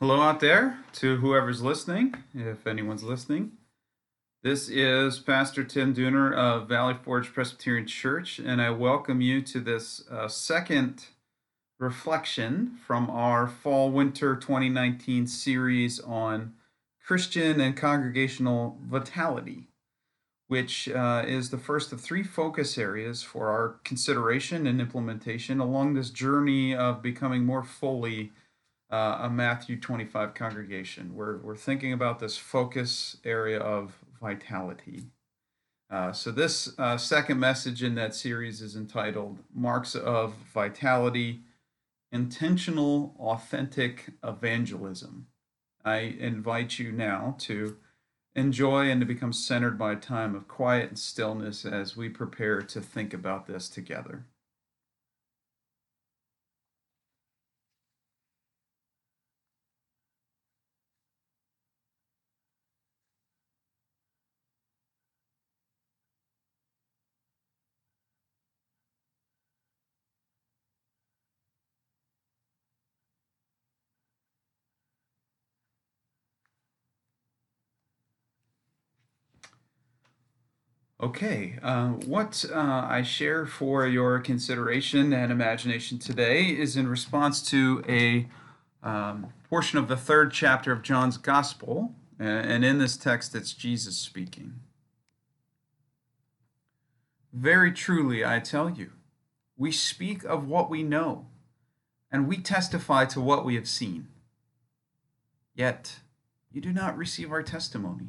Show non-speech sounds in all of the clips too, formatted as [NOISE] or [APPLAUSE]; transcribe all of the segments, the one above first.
Hello out there to whoever's listening, if anyone's listening. This is Pastor Tim Dooner of Valley Forge Presbyterian Church, and I welcome you to this uh, second reflection from our Fall Winter 2019 series on Christian and congregational vitality, which uh, is the first of three focus areas for our consideration and implementation along this journey of becoming more fully uh, a Matthew 25 congregation. We're, we're thinking about this focus area of vitality. Uh, so, this uh, second message in that series is entitled Marks of Vitality Intentional, Authentic Evangelism. I invite you now to enjoy and to become centered by a time of quiet and stillness as we prepare to think about this together. Okay, uh, what uh, I share for your consideration and imagination today is in response to a um, portion of the third chapter of John's Gospel, and in this text it's Jesus speaking. Very truly, I tell you, we speak of what we know, and we testify to what we have seen. Yet, you do not receive our testimony.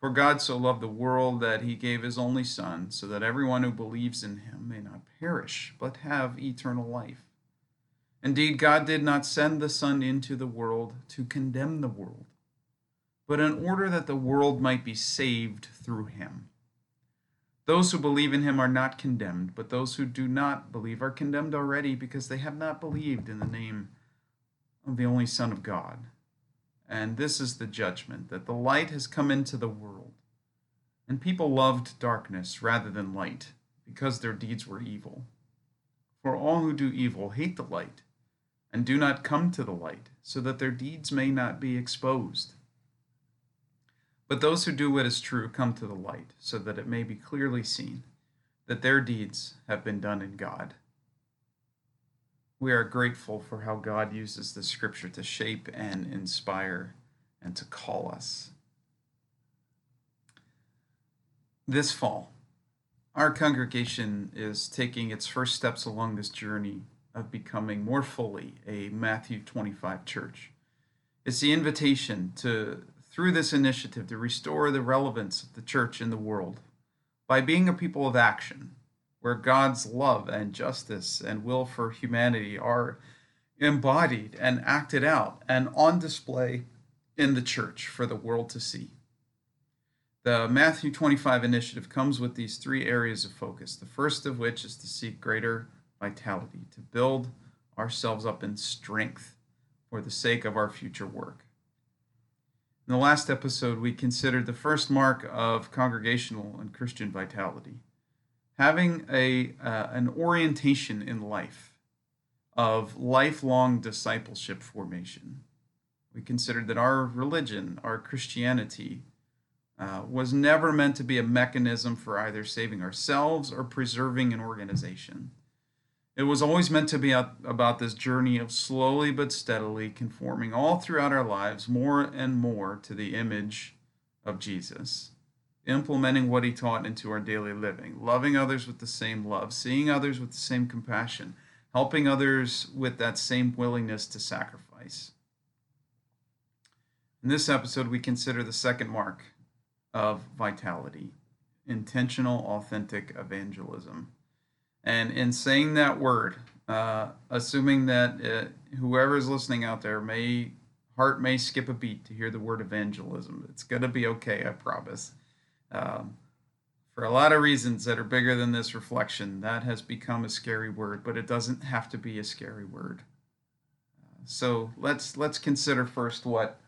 For God so loved the world that he gave his only Son, so that everyone who believes in him may not perish, but have eternal life. Indeed, God did not send the Son into the world to condemn the world, but in order that the world might be saved through him. Those who believe in him are not condemned, but those who do not believe are condemned already because they have not believed in the name of the only Son of God. And this is the judgment that the light has come into the world, and people loved darkness rather than light, because their deeds were evil. For all who do evil hate the light, and do not come to the light, so that their deeds may not be exposed. But those who do what is true come to the light, so that it may be clearly seen that their deeds have been done in God we are grateful for how God uses the scripture to shape and inspire and to call us. This fall, our congregation is taking its first steps along this journey of becoming more fully a Matthew 25 church. It's the invitation to, through this initiative, to restore the relevance of the church in the world by being a people of action where God's love and justice and will for humanity are embodied and acted out and on display in the church for the world to see. The Matthew 25 initiative comes with these three areas of focus, the first of which is to seek greater vitality, to build ourselves up in strength for the sake of our future work. In the last episode, we considered the first mark of congregational and Christian vitality having a uh, an orientation in life of lifelong discipleship formation. We considered that our religion, our Christianity, uh, was never meant to be a mechanism for either saving ourselves or preserving an organization. It was always meant to be about this journey of slowly but steadily conforming all throughout our lives more and more to the image of Jesus implementing what he taught into our daily living, loving others with the same love, seeing others with the same compassion, helping others with that same willingness to sacrifice. In this episode, we consider the second mark of vitality intentional, authentic evangelism. And in saying that word, uh, assuming that uh, whoever is listening out there may heart may skip a beat to hear the word evangelism, it's going to be okay, I promise. Um, for a lot of reasons that are bigger than this reflection, that has become a scary word, but it doesn't have to be a scary word. So let's let's consider first what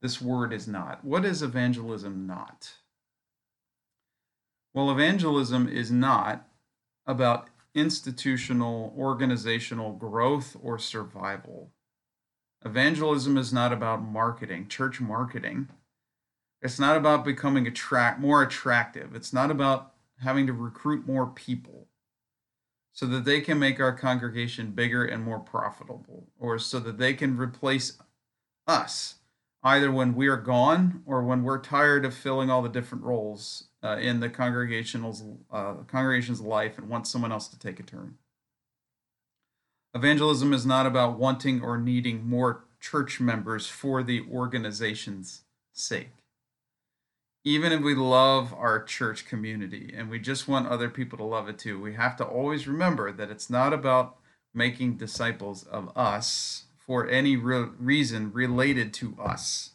this word is not. What is evangelism not? Well, evangelism is not about institutional, organizational growth or survival. Evangelism is not about marketing, church marketing. It's not about becoming attract more attractive. It's not about having to recruit more people so that they can make our congregation bigger and more profitable, or so that they can replace us either when we are gone or when we're tired of filling all the different roles uh, in the congregational's uh, congregation's life and want someone else to take a turn. Evangelism is not about wanting or needing more church members for the organization's sake. Even if we love our church community and we just want other people to love it too, we have to always remember that it's not about making disciples of us for any re- reason related to us.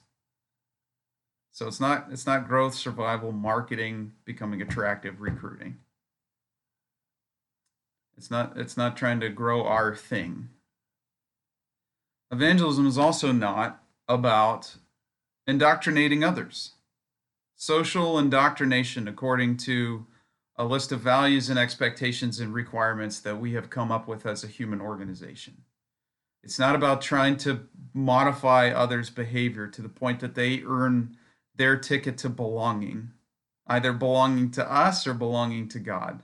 So it's not it's not growth, survival, marketing, becoming attractive, recruiting. It's not it's not trying to grow our thing. Evangelism is also not about indoctrinating others. Social indoctrination according to a list of values and expectations and requirements that we have come up with as a human organization. It's not about trying to modify others' behavior to the point that they earn their ticket to belonging, either belonging to us or belonging to God.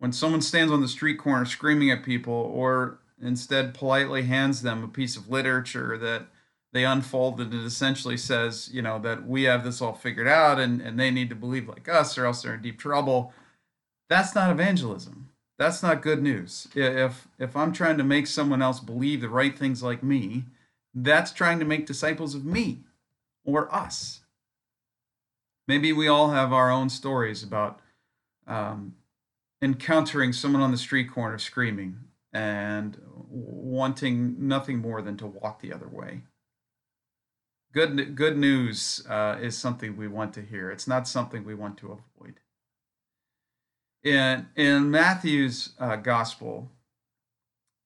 When someone stands on the street corner screaming at people, or instead politely hands them a piece of literature that they unfold and it essentially says, you know, that we have this all figured out and, and they need to believe like us or else they're in deep trouble. That's not evangelism that's not good news. If if I'm trying to make someone else believe the right things like me, that's trying to make disciples of me or us. Maybe we all have our own stories about um, encountering someone on the street corner screaming and wanting nothing more than to walk the other way. Good, good news uh, is something we want to hear. It's not something we want to avoid. In, in Matthew's uh, gospel,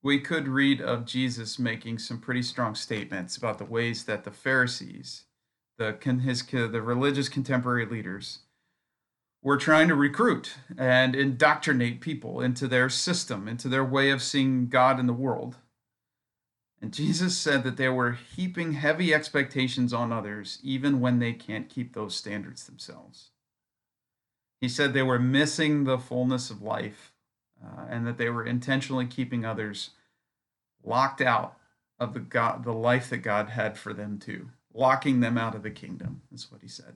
we could read of Jesus making some pretty strong statements about the ways that the Pharisees, the, his, the religious contemporary leaders, were trying to recruit and indoctrinate people into their system, into their way of seeing God in the world. And Jesus said that they were heaping heavy expectations on others, even when they can't keep those standards themselves. He said they were missing the fullness of life uh, and that they were intentionally keeping others locked out of the God, the life that God had for them too, locking them out of the kingdom. That's what he said.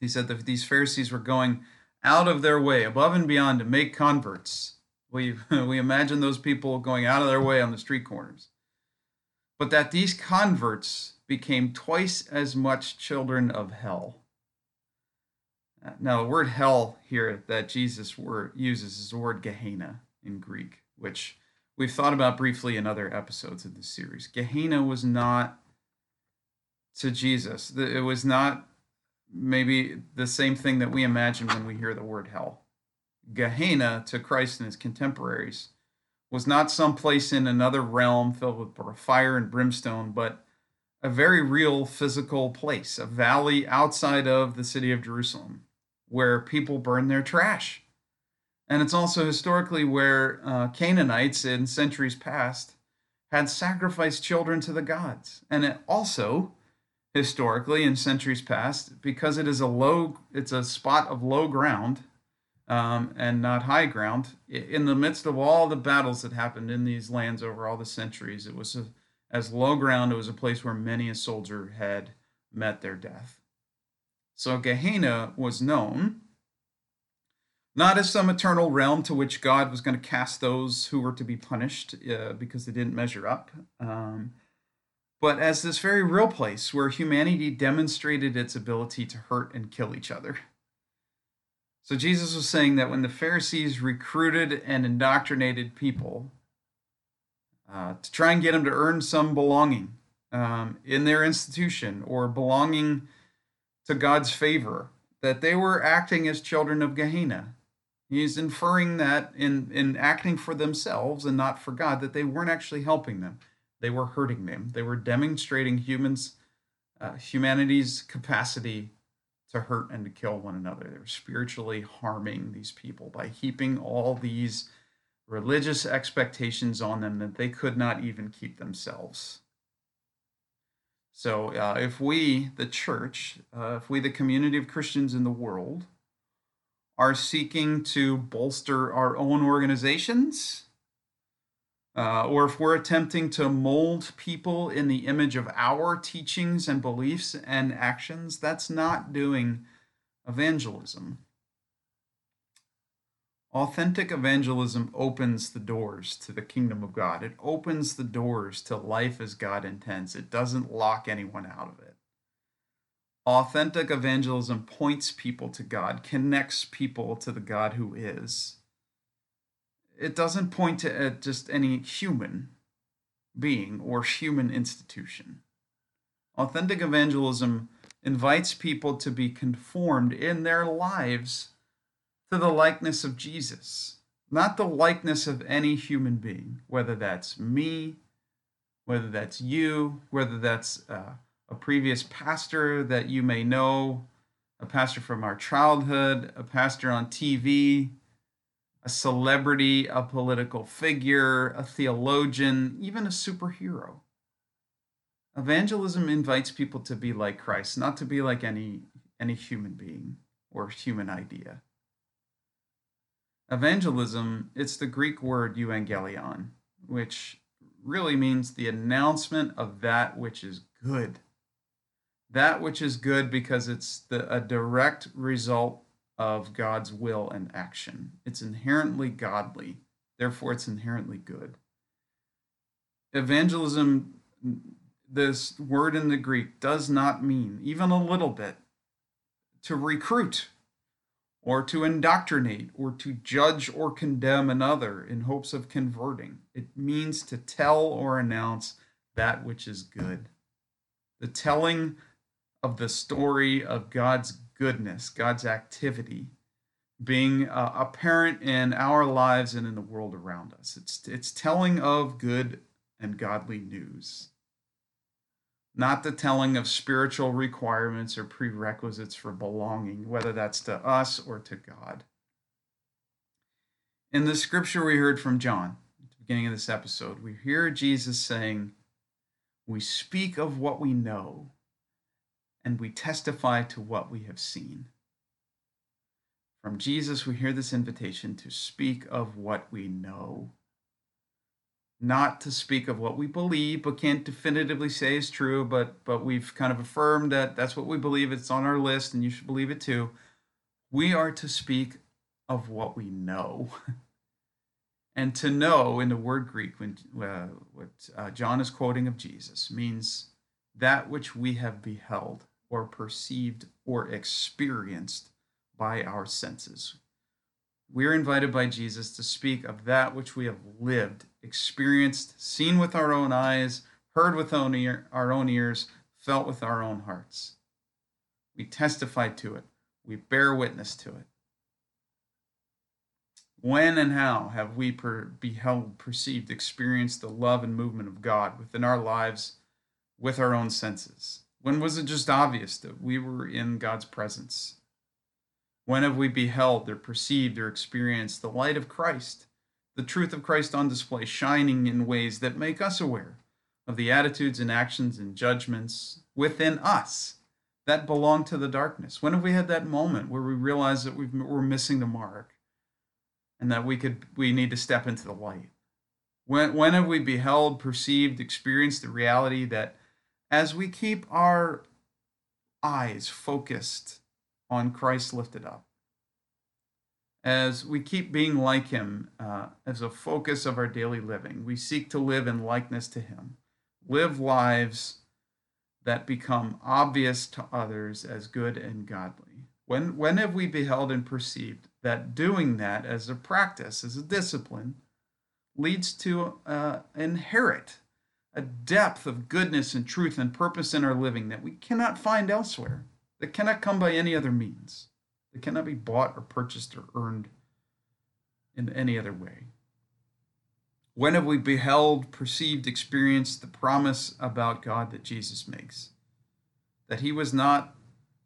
He said that these Pharisees were going out of their way, above and beyond, to make converts. We, [LAUGHS] we imagine those people going out of their way on the street corners. But that these converts became twice as much children of hell now, the word hell here that Jesus uses is the word Gehenna in Greek, which we've thought about briefly in other episodes of this series. Gehenna was not to Jesus, it was not maybe the same thing that we imagine when we hear the word hell. Gehenna to Christ and his contemporaries was not some place in another realm filled with fire and brimstone, but a very real physical place, a valley outside of the city of Jerusalem where people burn their trash. And it's also historically where uh, Canaanites in centuries past had sacrificed children to the gods. And it also, historically in centuries past, because it is a low, it's a spot of low ground um, and not high ground, in the midst of all the battles that happened in these lands over all the centuries, it was a, as low ground, it was a place where many a soldier had met their death. So Gehenna was known not as some eternal realm to which God was going to cast those who were to be punished uh, because they didn't measure up, um, but as this very real place where humanity demonstrated its ability to hurt and kill each other. So Jesus was saying that when the Pharisees recruited and indoctrinated people uh, to try and get them to earn some belonging um, in their institution or belonging to God's favor that they were acting as children of Gehenna. He's inferring that in, in acting for themselves and not for God, that they weren't actually helping them. They were hurting them. They were demonstrating humans, uh, humanity's capacity to hurt and to kill one another. They were spiritually harming these people by heaping all these religious expectations on them that they could not even keep themselves. So, uh, if we, the church, uh, if we, the community of Christians in the world, are seeking to bolster our own organizations, uh, or if we're attempting to mold people in the image of our teachings and beliefs and actions, that's not doing evangelism. Authentic evangelism opens the doors to the kingdom of God. It opens the doors to life as God intends. It doesn't lock anyone out of it. Authentic evangelism points people to God, connects people to the God who is. It doesn't point to uh, just any human being or human institution. Authentic evangelism invites people to be conformed in their lives to the likeness of Jesus, not the likeness of any human being, whether that's me, whether that's you, whether that's uh, a previous pastor that you may know, a pastor from our childhood, a pastor on TV, a celebrity, a political figure, a theologian, even a superhero. Evangelism invites people to be like Christ, not to be like any any human being or human idea. Evangelism, it's the Greek word euangelion, which really means the announcement of that which is good. That which is good because it's the, a direct result of God's will and action. It's inherently godly, therefore, it's inherently good. Evangelism, this word in the Greek, does not mean, even a little bit, to recruit or to indoctrinate, or to judge or condemn another in hopes of converting. It means to tell or announce that which is good. The telling of the story of God's goodness, God's activity being uh, apparent in our lives and in the world around us. It's, it's telling of good and godly news not the telling of spiritual requirements or prerequisites for belonging, whether that's to us or to God. In the scripture we heard from John at the beginning of this episode, we hear Jesus saying, We speak of what we know, and we testify to what we have seen. From Jesus, we hear this invitation to speak of what we know. Not to speak of what we believe but can't definitively say is true but but we've kind of affirmed that that's what we believe it's on our list and you should believe it too. We are to speak of what we know. [LAUGHS] And to know in the word greek when uh, what uh, john is quoting of jesus means that which we have beheld or perceived or experienced by our senses we are invited by Jesus to speak of that which we have lived, experienced, seen with our own eyes, heard with our own ears, felt with our own hearts. We testify to it, we bear witness to it. When and how have we per- beheld, perceived, experienced the love and movement of God within our lives with our own senses? When was it just obvious that we were in God's presence? When have we beheld or perceived or experienced the light of Christ, the truth of Christ on display, shining in ways that make us aware of the attitudes and actions and judgments within us that belong to the darkness? When have we had that moment where we realize that we are missing the mark and that we could we need to step into the light? When, when have we beheld, perceived, experienced the reality that as we keep our eyes focused on Christ lifted up. As we keep being like him uh, as a focus of our daily living, we seek to live in likeness to him, live lives that become obvious to others as good and godly. When, when have we beheld and perceived that doing that as a practice, as a discipline, leads to uh, inherit a depth of goodness and truth and purpose in our living that we cannot find elsewhere? that cannot come by any other means. that cannot be bought or purchased or earned in any other way. When have we beheld, perceived, experienced the promise about God that Jesus makes? That he was not,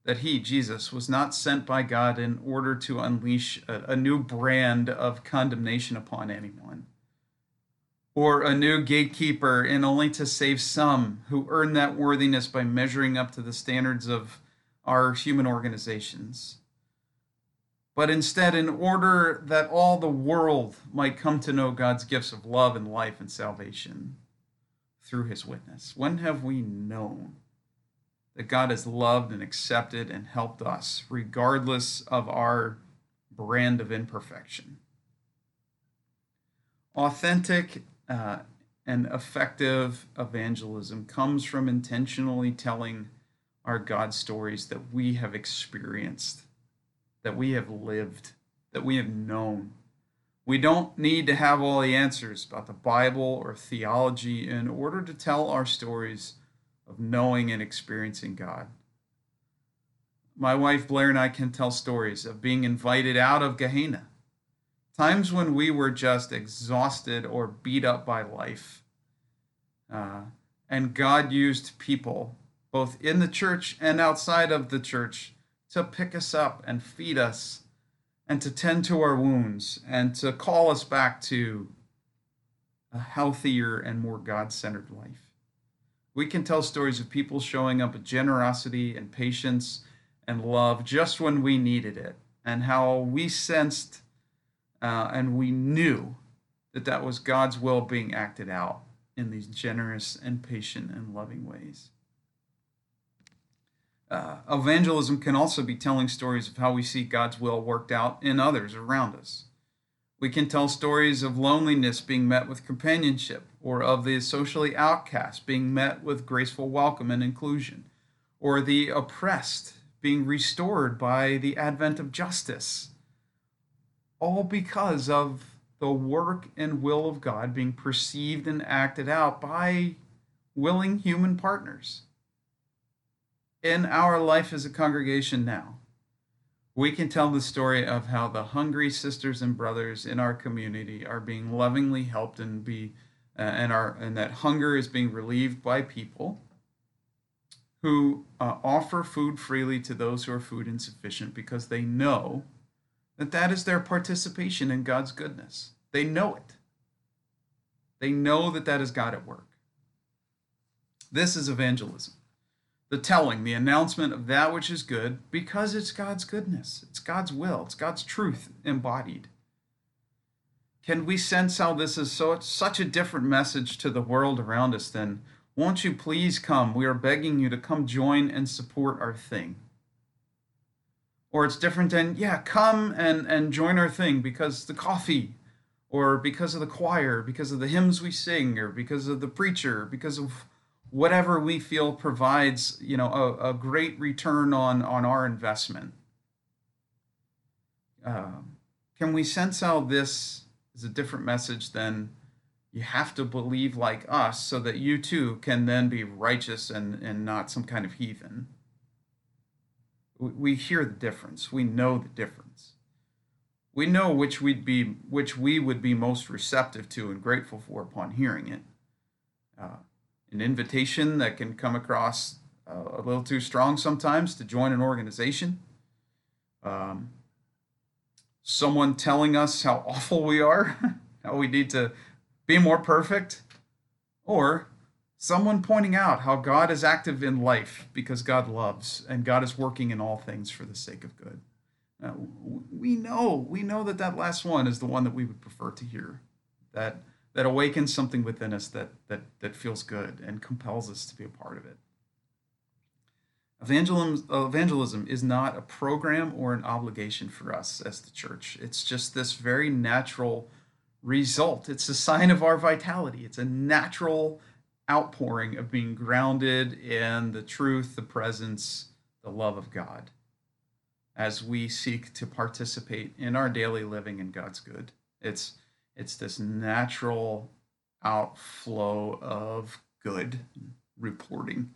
that he, Jesus, was not sent by God in order to unleash a, a new brand of condemnation upon anyone, or a new gatekeeper and only to save some who earn that worthiness by measuring up to the standards of our human organizations but instead, in order that all the world might come to know God's gifts of love and life and salvation through his witness. When have we known that God has loved and accepted and helped us, regardless of our brand of imperfection? Authentic uh, and effective evangelism comes from intentionally telling our God stories that we have experienced that we have lived, that we have known. We don't need to have all the answers about the Bible or theology in order to tell our stories of knowing and experiencing God. My wife Blair and I can tell stories of being invited out of Gehenna, times when we were just exhausted or beat up by life. Uh, and God used people, both in the church and outside of the church, to pick us up and feed us and to tend to our wounds and to call us back to a healthier and more God centered life. We can tell stories of people showing up with generosity and patience and love just when we needed it, and how we sensed uh, and we knew that that was God's will being acted out in these generous and patient and loving ways. Uh, evangelism can also be telling stories of how we see God's will worked out in others around us. We can tell stories of loneliness being met with companionship, or of the socially outcast being met with graceful welcome and inclusion, or the oppressed being restored by the advent of justice. All because of the work and will of God being perceived and acted out by willing human partners in our life as a congregation now, we can tell the story of how the hungry sisters and brothers in our community are being lovingly helped and be uh, and our and that hunger is being relieved by people who uh, offer food freely to those who are food insufficient because they know that that is their participation in God's goodness. They know it. They know that that is God at work. This is evangelism the telling, the announcement of that which is good, because it's God's goodness, it's God's will, it's God's truth embodied. Can we sense how this is so such a different message to the world around us then? won't you please come? We are begging you to come join and support our thing. Or it's different than, yeah, come and, and join our thing because the coffee, or because of the choir, because of the hymns we sing, or because of the preacher, because of whatever we feel provides you know a, a great return on on our investment. Uh, can we sense how this is a different message than you have to believe like us so that you too can then be righteous and, and not some kind of heathen we hear the difference. We know the difference. We know which we'd be which we would be most receptive to and grateful for upon hearing it. Uh, an invitation that can come across uh, a little too strong sometimes to join an organization. Um, someone telling us how [LAUGHS] awful we are, how we need to be more perfect, or someone pointing out how God is active in life because God loves and God is working in all things for the sake of good. We know, we know that that last one is the one that we would prefer to hear. That that awakens something within us that that that feels good and compels us to be a part of it. Evangelism, evangelism is not a program or an obligation for us as the church. It's just this very natural result. It's a sign of our vitality. It's a natural outpouring of being grounded in the truth, the presence, the love of God as we seek to participate in our daily living in God's good. It's it's this natural outflow of good reporting.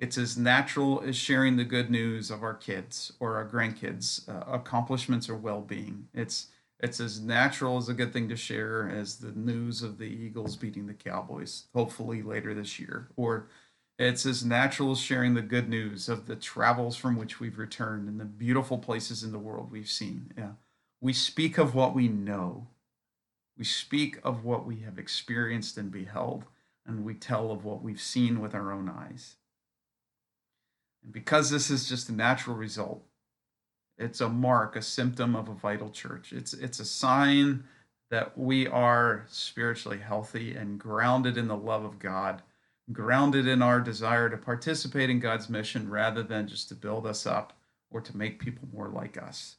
It's as natural as sharing the good news of our kids or our grandkids' uh, accomplishments or well-being. It's it's as natural as a good thing to share as the news of the Eagles beating the Cowboys, hopefully later this year. Or it's as natural as sharing the good news of the travels from which we've returned and the beautiful places in the world we've seen. Yeah. We speak of what we know. We speak of what we have experienced and beheld, and we tell of what we've seen with our own eyes. And because this is just a natural result, it's a mark, a symptom of a vital church. It's it's a sign that we are spiritually healthy and grounded in the love of God, grounded in our desire to participate in God's mission rather than just to build us up or to make people more like us.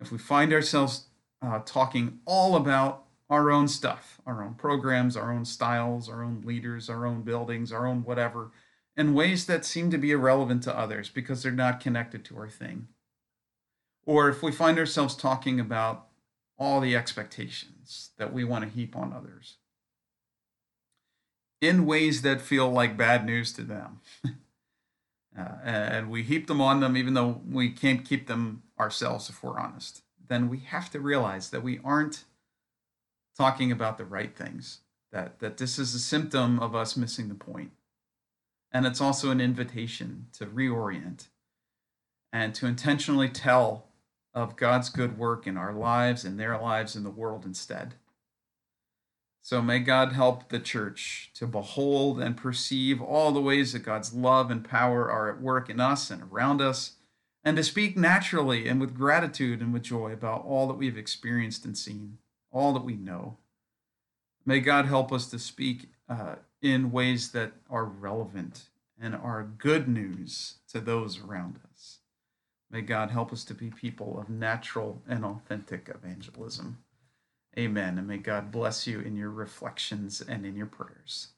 If we find ourselves uh, talking all about our own stuff, our own programs, our own styles, our own leaders, our own buildings, our own whatever, in ways that seem to be irrelevant to others because they're not connected to our thing. Or if we find ourselves talking about all the expectations that we want to heap on others in ways that feel like bad news to them. [LAUGHS] uh, and we heap them on them even though we can't keep them ourselves if we're honest. Then we have to realize that we aren't talking about the right things, that, that this is a symptom of us missing the point. And it's also an invitation to reorient and to intentionally tell of God's good work in our lives and their lives in the world instead. So may God help the church to behold and perceive all the ways that God's love and power are at work in us and around us, and to speak naturally and with gratitude and with joy about all that we've experienced and seen, all that we know. May God help us to speak uh, in ways that are relevant and are good news to those around us. May God help us to be people of natural and authentic evangelism. Amen. And may God bless you in your reflections and in your prayers.